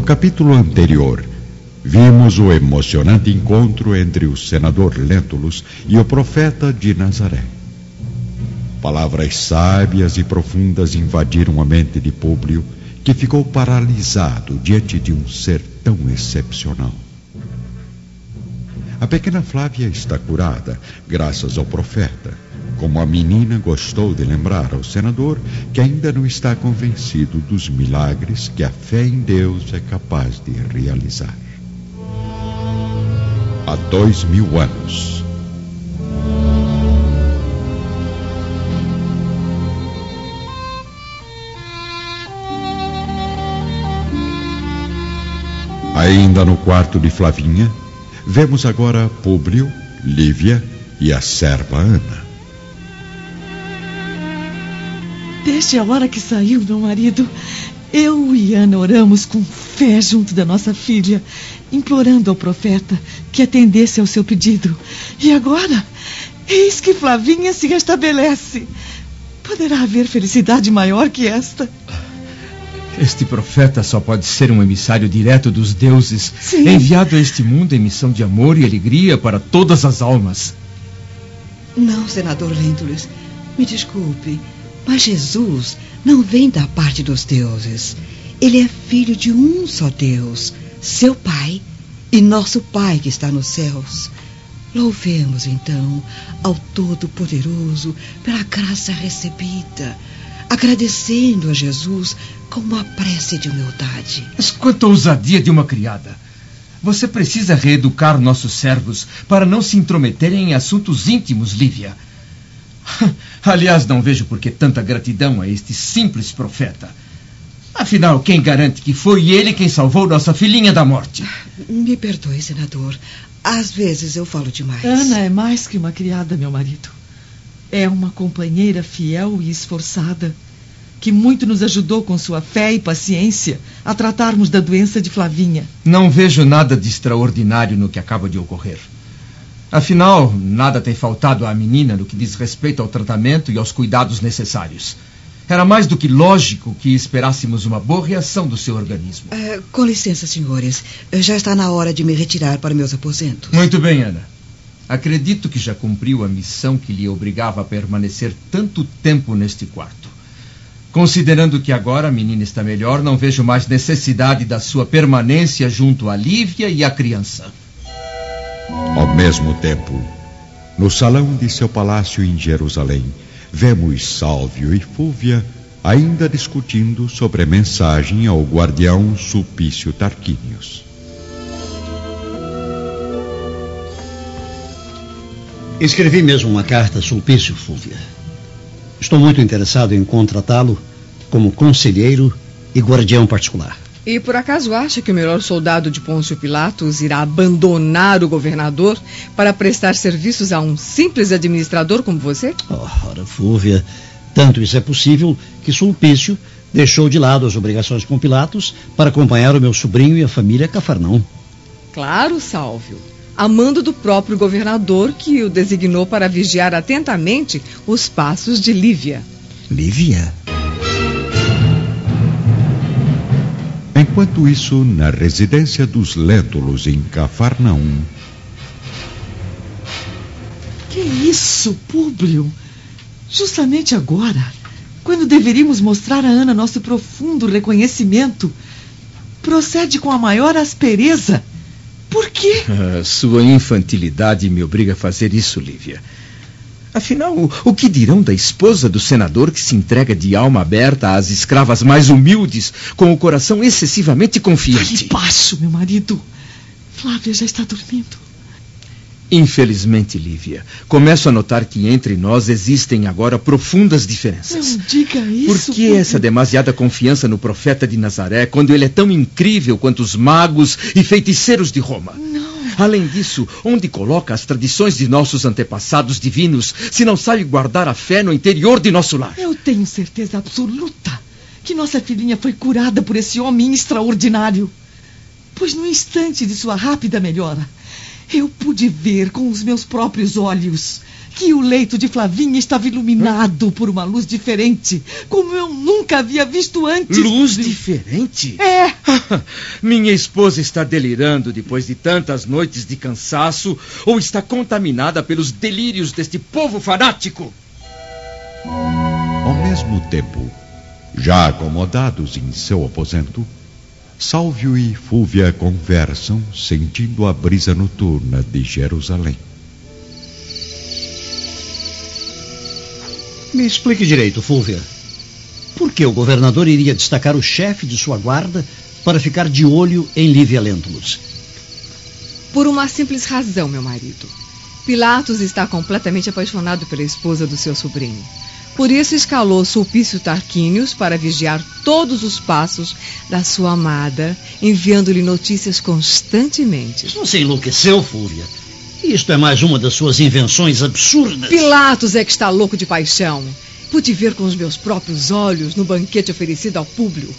No capítulo anterior, vimos o emocionante encontro entre o senador Lentulus e o profeta de Nazaré. Palavras sábias e profundas invadiram a mente de Públio, que ficou paralisado diante de um ser tão excepcional. A pequena Flávia está curada, graças ao profeta. Como a menina gostou de lembrar ao senador que ainda não está convencido dos milagres que a fé em Deus é capaz de realizar. Há dois mil anos. Ainda no quarto de Flavinha, vemos agora Públio, Lívia e a serva Ana. Desde a hora que saiu meu marido, eu e Ana oramos com fé junto da nossa filha, implorando ao profeta que atendesse ao seu pedido. E agora, eis que Flavinha se restabelece. Poderá haver felicidade maior que esta? Este profeta só pode ser um emissário direto dos deuses, Sim. enviado a este mundo em missão de amor e alegria para todas as almas. Não, senador Lentulus, me desculpe, mas Jesus não vem da parte dos deuses. Ele é filho de um só Deus, seu Pai e nosso Pai que está nos céus. Louvemos então ao Todo-Poderoso pela graça recebida, agradecendo a Jesus com uma prece de humildade. Mas quanta ousadia de uma criada! Você precisa reeducar nossos servos para não se intrometerem em assuntos íntimos, Lívia. Aliás, não vejo por que tanta gratidão a este simples profeta. Afinal, quem garante que foi ele quem salvou nossa filhinha da morte? Me perdoe, senador. Às vezes eu falo demais. Ana é mais que uma criada, meu marido. É uma companheira fiel e esforçada, que muito nos ajudou com sua fé e paciência a tratarmos da doença de Flavinha. Não vejo nada de extraordinário no que acaba de ocorrer. Afinal, nada tem faltado à menina no que diz respeito ao tratamento e aos cuidados necessários. Era mais do que lógico que esperássemos uma boa reação do seu organismo. É, com licença, senhores. Já está na hora de me retirar para meus aposentos. Muito bem, Ana. Acredito que já cumpriu a missão que lhe obrigava a permanecer tanto tempo neste quarto. Considerando que agora a menina está melhor, não vejo mais necessidade da sua permanência junto a Lívia e a criança. Ao mesmo tempo, no salão de seu palácio em Jerusalém, vemos Sálvio e Fúvia ainda discutindo sobre a mensagem ao guardião Sulpício Tarquínios. Escrevi mesmo uma carta a Sulpício, Fúvia. Estou muito interessado em contratá-lo como conselheiro e guardião particular. E por acaso acha que o melhor soldado de Pôncio Pilatos irá abandonar o governador para prestar serviços a um simples administrador como você? Ora, Fúvia, tanto isso é possível que Sulpício deixou de lado as obrigações com Pilatos para acompanhar o meu sobrinho e a família Cafarnão. Claro, Sálvio. A mando do próprio governador que o designou para vigiar atentamente os passos de Lívia. Lívia? Enquanto isso, na residência dos Léntulos em Cafarnaum, Que isso, Públio? Justamente agora, quando deveríamos mostrar a Ana nosso profundo reconhecimento, procede com a maior aspereza. Por quê? Ah, sua infantilidade me obriga a fazer isso, Lívia. Afinal, o, o que dirão da esposa do senador que se entrega de alma aberta às escravas mais humildes, com o coração excessivamente confiante? Fale baixo, meu marido. Flávia já está dormindo. Infelizmente, Lívia, começo a notar que entre nós existem agora profundas diferenças. Não diga isso. Por que Públio. essa demasiada confiança no profeta de Nazaré quando ele é tão incrível quanto os magos e feiticeiros de Roma? Não. Além disso, onde coloca as tradições de nossos antepassados divinos se não sabe guardar a fé no interior de nosso lar? Eu tenho certeza absoluta que nossa filhinha foi curada por esse homem extraordinário. Pois no instante de sua rápida melhora, Eu pude ver com os meus próprios olhos que o leito de Flavinha estava iluminado por uma luz diferente, como eu nunca havia visto antes. Luz diferente? É. Minha esposa está delirando depois de tantas noites de cansaço ou está contaminada pelos delírios deste povo fanático? Ao mesmo tempo, já acomodados em seu aposento, Sálvio e Fúvia conversam sentindo a brisa noturna de Jerusalém. Me explique direito, Fúvia. Por que o governador iria destacar o chefe de sua guarda para ficar de olho em Lívia Lentulus? Por uma simples razão, meu marido. Pilatos está completamente apaixonado pela esposa do seu sobrinho. Por isso escalou Sulpício Tarquínios para vigiar todos os passos da sua amada, enviando-lhe notícias constantemente. Você enlouqueceu, Fúvia? Isto é mais uma das suas invenções absurdas. Pilatos é que está louco de paixão. Pude ver com os meus próprios olhos no banquete oferecido ao público.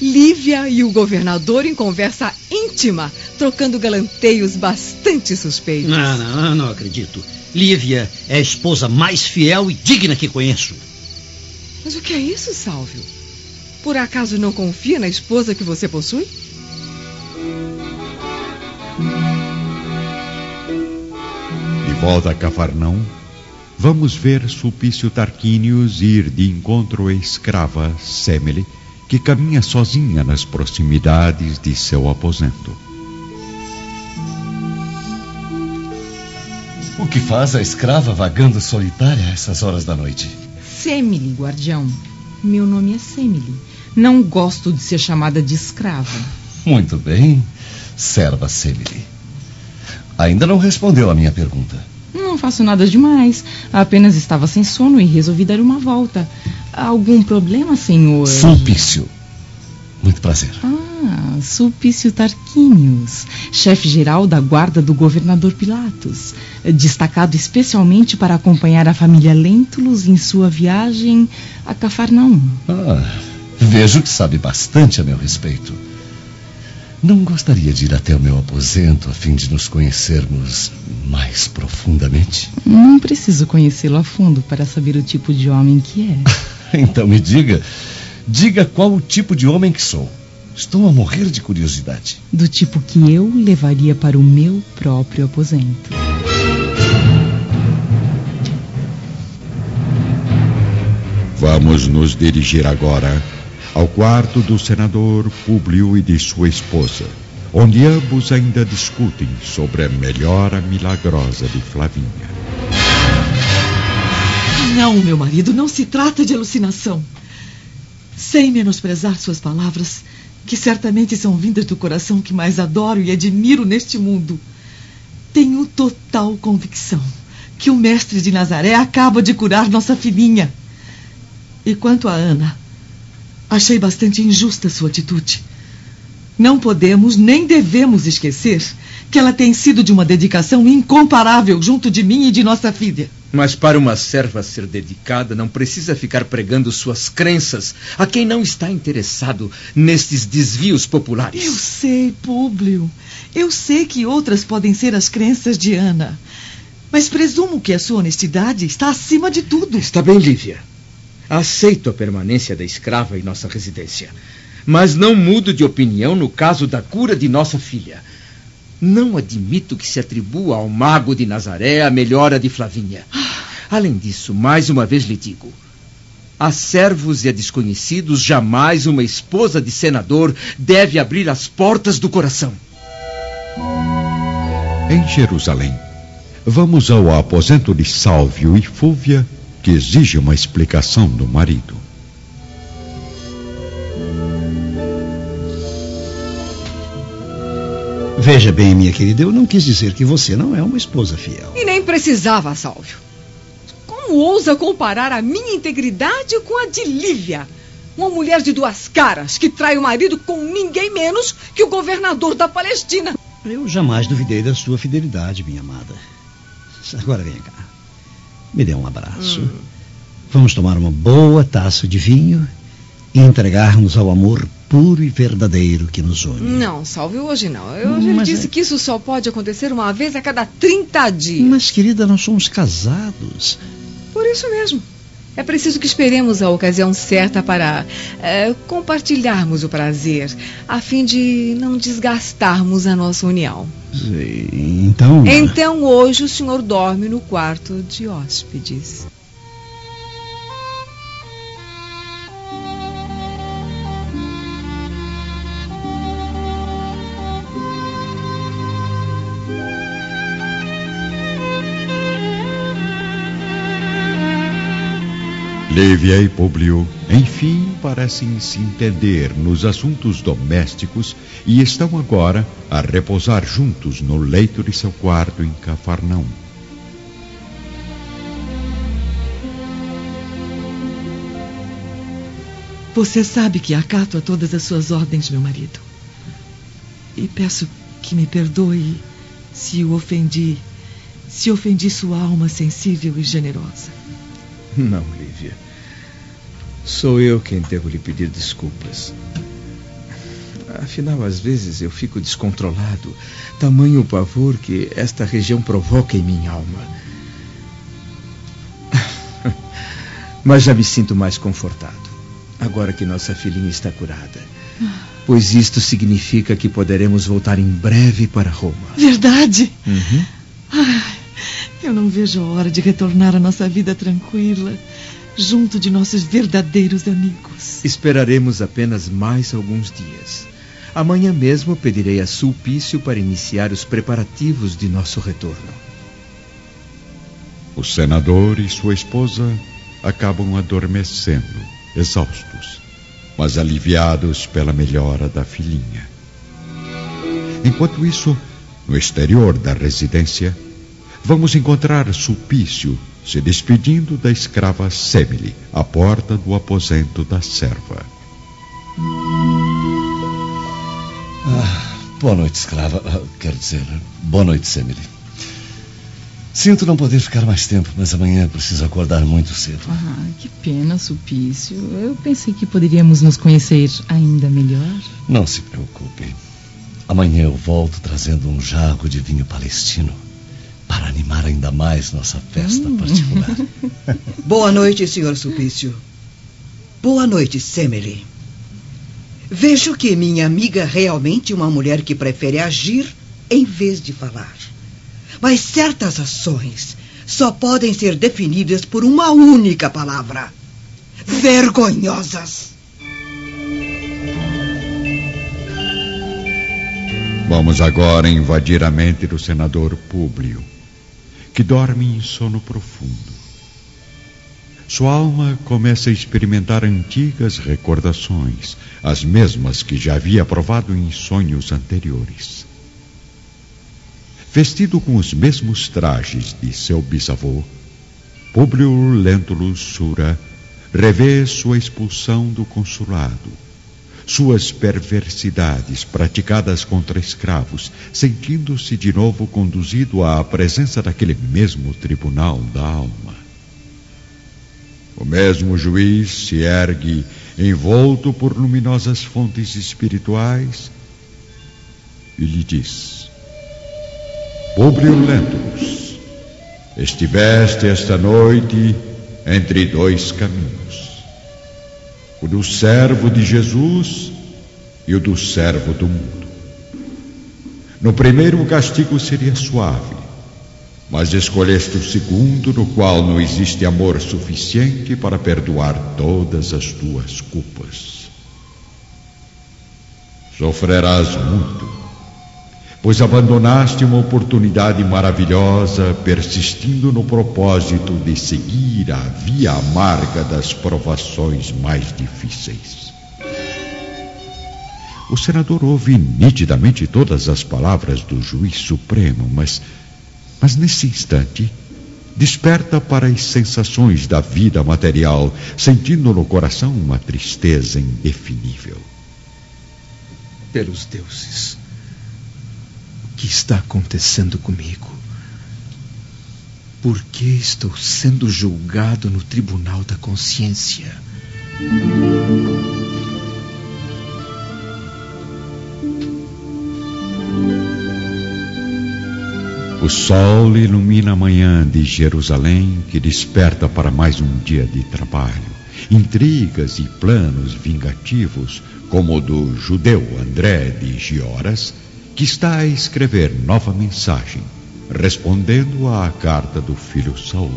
Lívia e o governador em conversa íntima, trocando galanteios bastante suspeitos. Não, não, não acredito. Lívia é a esposa mais fiel e digna que conheço. Mas o que é isso, Sálvio? Por acaso não confia na esposa que você possui? De volta a Cafarnão, vamos ver Sulpício Tarquínios ir de encontro à escrava Semele, que caminha sozinha nas proximidades de seu aposento. O que faz a escrava vagando solitária a essas horas da noite? Semile, guardião. Meu nome é Semile. Não gosto de ser chamada de escrava. Muito bem, serva Semile. Ainda não respondeu a minha pergunta. Não faço nada demais. Apenas estava sem sono e resolvi dar uma volta. Algum problema, senhor? Sulpício. Muito prazer. Ah, Sulpício Tarquínios, chefe-geral da guarda do governador Pilatos, destacado especialmente para acompanhar a família Lentulus em sua viagem a Cafarnaum. Ah, vejo que sabe bastante a meu respeito. Não gostaria de ir até o meu aposento a fim de nos conhecermos mais profundamente? Não preciso conhecê-lo a fundo para saber o tipo de homem que é. então me diga, diga qual o tipo de homem que sou. Estou a morrer de curiosidade. Do tipo que eu levaria para o meu próprio aposento. Vamos nos dirigir agora ao quarto do senador Públio e de sua esposa, onde ambos ainda discutem sobre a melhora milagrosa de Flavinha. Não, meu marido, não se trata de alucinação. Sem menosprezar suas palavras, que certamente são vindas do coração que mais adoro e admiro neste mundo, tenho total convicção que o mestre de Nazaré acaba de curar nossa filhinha. E quanto a Ana, achei bastante injusta sua atitude. Não podemos nem devemos esquecer que ela tem sido de uma dedicação incomparável junto de mim e de nossa filha. Mas para uma serva ser dedicada, não precisa ficar pregando suas crenças a quem não está interessado nestes desvios populares. Eu sei, Públio. Eu sei que outras podem ser as crenças de Ana. Mas presumo que a sua honestidade está acima de tudo. Está bem, Lívia. Aceito a permanência da escrava em nossa residência. Mas não mudo de opinião no caso da cura de nossa filha. Não admito que se atribua ao mago de Nazaré a melhora de Flavinha. Além disso, mais uma vez lhe digo: a servos e a desconhecidos, jamais uma esposa de senador deve abrir as portas do coração. Em Jerusalém, vamos ao aposento de Sálvio e Fúvia, que exige uma explicação do marido. Veja bem, minha querida, eu não quis dizer que você não é uma esposa fiel. E nem precisava, Sálvio. Como ousa comparar a minha integridade com a de Lívia? Uma mulher de duas caras que trai o marido com ninguém menos que o governador da Palestina. Eu jamais duvidei da sua fidelidade, minha amada. Agora vem cá. Me dê um abraço. Vamos tomar uma boa taça de vinho e entregar-nos ao amor puro e verdadeiro que nos une. Não, salve hoje não. Eu já lhe Mas disse é- que isso só pode acontecer uma vez a cada 30 dias. Mas, querida, nós somos casados. Por isso mesmo. É preciso que esperemos a ocasião certa para eh, compartilharmos o prazer, a fim de não desgastarmos a nossa união. Então. Então hoje o senhor dorme no quarto de hóspedes. Lívia e Publio, enfim, parecem se entender nos assuntos domésticos e estão agora a repousar juntos no leito de seu quarto em Cafarnaum. Você sabe que acato a todas as suas ordens, meu marido. E peço que me perdoe se o ofendi, se ofendi sua alma sensível e generosa. Não, Lívia. Sou eu quem devo lhe pedir desculpas. Afinal, às vezes eu fico descontrolado, tamanho o pavor que esta região provoca em minha alma. Mas já me sinto mais confortado, agora que nossa filhinha está curada. Pois isto significa que poderemos voltar em breve para Roma. Verdade? Uhum. Ai, eu não vejo a hora de retornar à nossa vida tranquila, junto de nossos verdadeiros amigos. Esperaremos apenas mais alguns dias. Amanhã mesmo pedirei a Sulpício para iniciar os preparativos de nosso retorno. O senador e sua esposa acabam adormecendo, exaustos, mas aliviados pela melhora da filhinha. Enquanto isso, no exterior da residência, vamos encontrar Sulpício se despedindo da escrava Semele à porta do aposento da serva. Ah, boa noite, escrava. Ah, Quero dizer, boa noite, Semele. Sinto não poder ficar mais tempo, mas amanhã preciso acordar muito cedo. Ah, que pena, Sulpício. Eu pensei que poderíamos nos conhecer ainda melhor. Não se preocupe. Amanhã eu volto trazendo um jarro de vinho palestino animar ainda mais nossa festa particular. Boa noite, senhor Sulpício. Boa noite, Semele. Vejo que minha amiga é realmente uma mulher que prefere agir em vez de falar. Mas certas ações só podem ser definidas por uma única palavra: vergonhosas. Vamos agora invadir a mente do senador Públio, que dorme em sono profundo. Sua alma começa a experimentar antigas recordações, as mesmas que já havia provado em sonhos anteriores. Vestido com os mesmos trajes de seu bisavô, Públio Lentulus Sura revê sua expulsão do consulado, suas perversidades praticadas contra escravos, sentindo-se de novo conduzido à presença daquele mesmo tribunal da alma. O mesmo juiz se ergue envolto por luminosas fontes espirituais e lhe diz: Públio Lentulus, estiveste esta noite entre dois caminhos o do servo de Jesus e o do servo do mundo. No primeiro, o castigo seria suave, mas escolheste o segundo, no qual não existe amor suficiente para perdoar todas as tuas culpas. Sofrerás muito, pois abandonaste uma oportunidade maravilhosa, persistindo no propósito de seguir a via amarga das provações mais difíceis. O senador ouve nitidamente todas as palavras do juiz supremo, mas, mas nesse instante desperta para as sensações da vida material, sentindo no coração uma tristeza indefinível. Pelos deuses, que está acontecendo comigo? Por que estou sendo julgado no tribunal da consciência? O sol ilumina a manhã de Jerusalém, que desperta para mais um dia de trabalho. Intrigas e planos vingativos, como o do judeu André de Gioras, que está a escrever nova mensagem, respondendo à carta do filho Saul.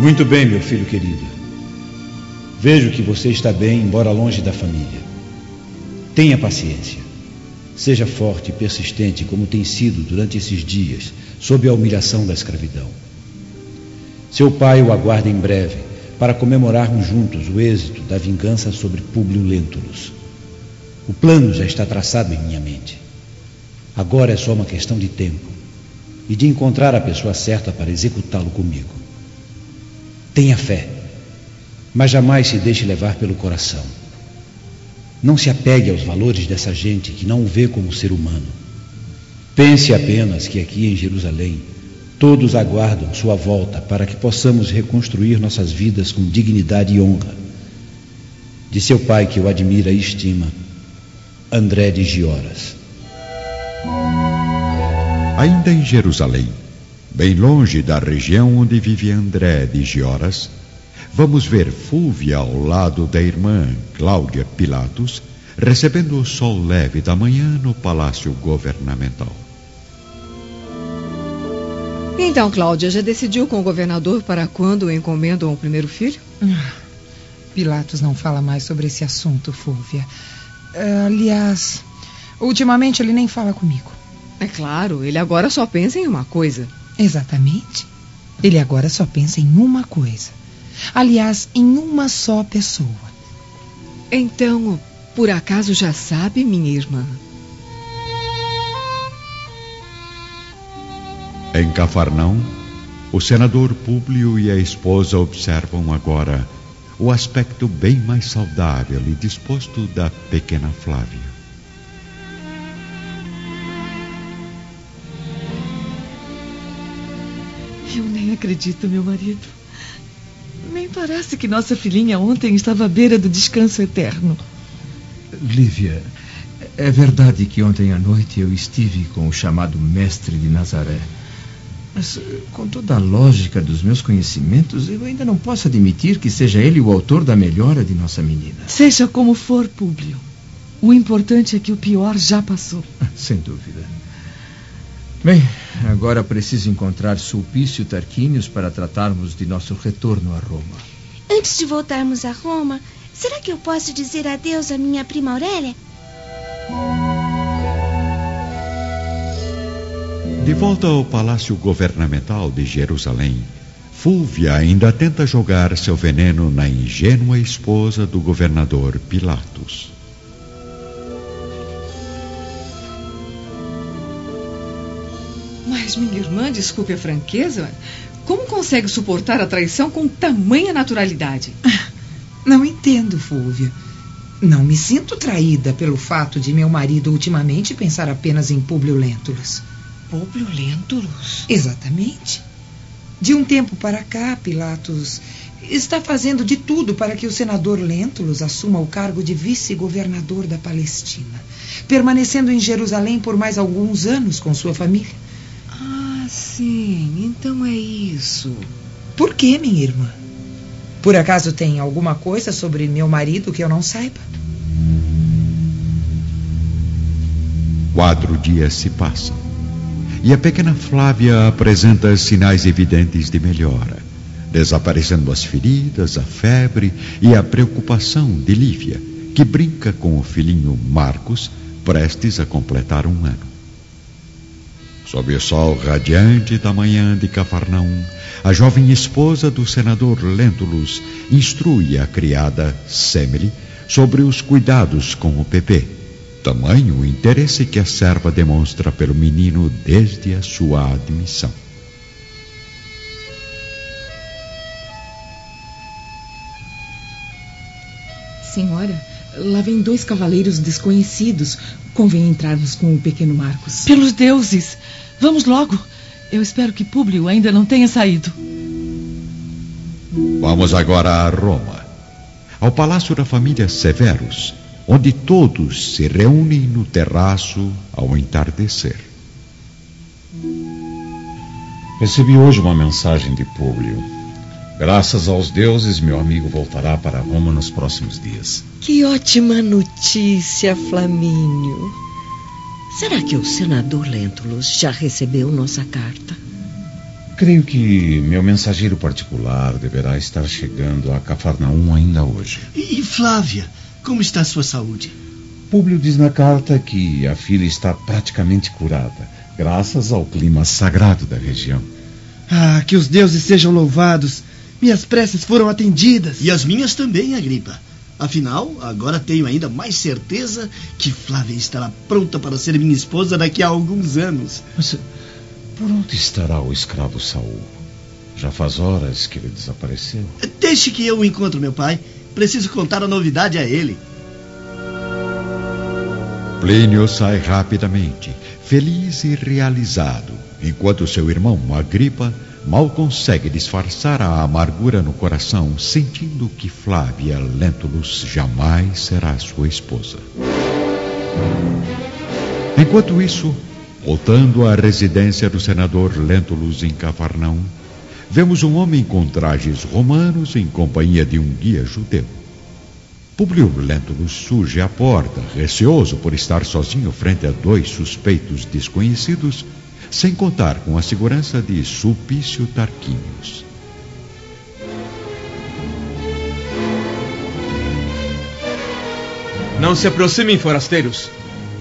Muito bem, meu filho querido. Vejo que você está bem, embora longe da família. Tenha paciência. Seja forte e persistente como tem sido durante esses dias, sob a humilhação da escravidão. Seu pai o aguarda em breve para comemorarmos juntos o êxito da vingança sobre Públio Lentulus. O plano já está traçado em minha mente. Agora é só uma questão de tempo e de encontrar a pessoa certa para executá-lo comigo. Tenha fé, mas jamais se deixe levar pelo coração. Não se apegue aos valores dessa gente que não o vê como ser humano. Pense apenas que aqui em Jerusalém todos aguardam sua volta para que possamos reconstruir nossas vidas com dignidade e honra. De seu pai que o admira e estima, André de Gioras. Ainda em Jerusalém, bem longe da região onde vive André de Gioras, vamos ver Fúvia ao lado da irmã Cláudia Pilatos, recebendo o sol leve da manhã no palácio governamental. Então, Cláudia, já decidiu com o governador para quando encomendam o primeiro filho? Ah, Pilatos não fala mais sobre esse assunto, Fúvia. Ah, aliás, ultimamente ele nem fala comigo. É claro, ele agora só pensa em uma coisa. Exatamente. Ele agora só pensa em uma coisa. Aliás, em uma só pessoa. Então, por acaso já sabe, minha irmã? Em Cafarnão, o senador Públio e a esposa observam agora o aspecto bem mais saudável e disposto da pequena Flávia. Eu nem acredito, meu marido. Nem parece que nossa filhinha ontem estava à beira do descanso eterno. Lívia, é verdade que ontem à noite eu estive com o chamado mestre de Nazaré. Mas, com toda a lógica dos meus conhecimentos, eu ainda não posso admitir que seja ele o autor da melhora de nossa menina. Seja como for, Públio. O importante é que o pior já passou. Sem dúvida. Bem, agora preciso encontrar Sulpício Tarquínios para tratarmos de nosso retorno a Roma. Antes de voltarmos a Roma, será que eu posso dizer adeus à minha prima Aurélia? De volta ao palácio governamental de Jerusalém, Fúvia ainda tenta jogar seu veneno na ingênua esposa do governador Pilatos. Mas, minha irmã, desculpe a franqueza, como consegue suportar a traição com tamanha naturalidade? Não entendo, Fúvia. Não me sinto traída pelo fato de meu marido ultimamente pensar apenas em Públio Lentulus. Públio Lentulus? Exatamente. De um tempo para cá, Pilatos está fazendo de tudo para que o senador Lentulus assuma o cargo de vice-governador da Palestina, permanecendo em Jerusalém por mais alguns anos com sua família. Ah, sim, então é isso. Por que, minha irmã? Por acaso tem alguma coisa sobre meu marido que eu não saiba? Quatro dias se passam e a pequena Flávia apresenta sinais evidentes de melhora, desaparecendo as feridas, a febre e a preocupação de Lívia, que brinca com o filhinho Marcos, prestes a completar um ano. Sob o sol radiante da manhã de Cafarnaum, a jovem esposa do senador Lentulus instrui a criada Semele sobre os cuidados com o bebê. Tamanho o interesse que a serva demonstra pelo menino desde a sua admissão. Senhora, lá vem dois cavaleiros desconhecidos. Convém entrarmos com o pequeno Marcos. Pelos deuses! Vamos logo! Eu espero que Públio ainda não tenha saído. Vamos agora a Roma, ao palácio da família Severus, onde todos se reúnem no terraço ao entardecer. Recebi hoje uma mensagem de Públio. Graças aos deuses, meu amigo voltará para Roma nos próximos dias. Que ótima notícia, Flamínio. Será que o senador Lentulus já recebeu nossa carta? Creio que meu mensageiro particular deverá estar chegando a Cafarnaum ainda hoje. E Flávia, como está a sua saúde? Públio diz na carta que a filha está praticamente curada, graças ao clima sagrado da região. Ah, que os deuses sejam louvados. Minhas preces foram atendidas. E as minhas também, Agripa. Afinal, agora tenho ainda mais certeza que Flávia estará pronta para ser minha esposa daqui a alguns anos. Mas por onde estará o escravo Saul? Já faz horas que ele desapareceu. Deixe que eu o encontre, meu pai. Preciso contar a novidade a ele. Plínio sai rapidamente, feliz e realizado, enquanto seu irmão Agripa mal consegue disfarçar a amargura no coração, sentindo que Flávia Lentulus jamais será sua esposa. Enquanto isso, voltando à residência do senador Lentulus em Cafarnaum, vemos um homem com trajes romanos em companhia de um guia judeu. Publio Lentulus surge à porta, receoso por estar sozinho frente a dois suspeitos desconhecidos, sem contar com a segurança de Sulpício Tarquinius. Não se aproximem, forasteiros.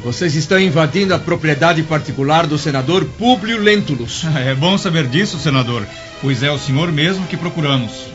Vocês estão invadindo a propriedade particular do senador Públio Lentulus. É bom saber disso, senador, pois é o senhor mesmo que procuramos.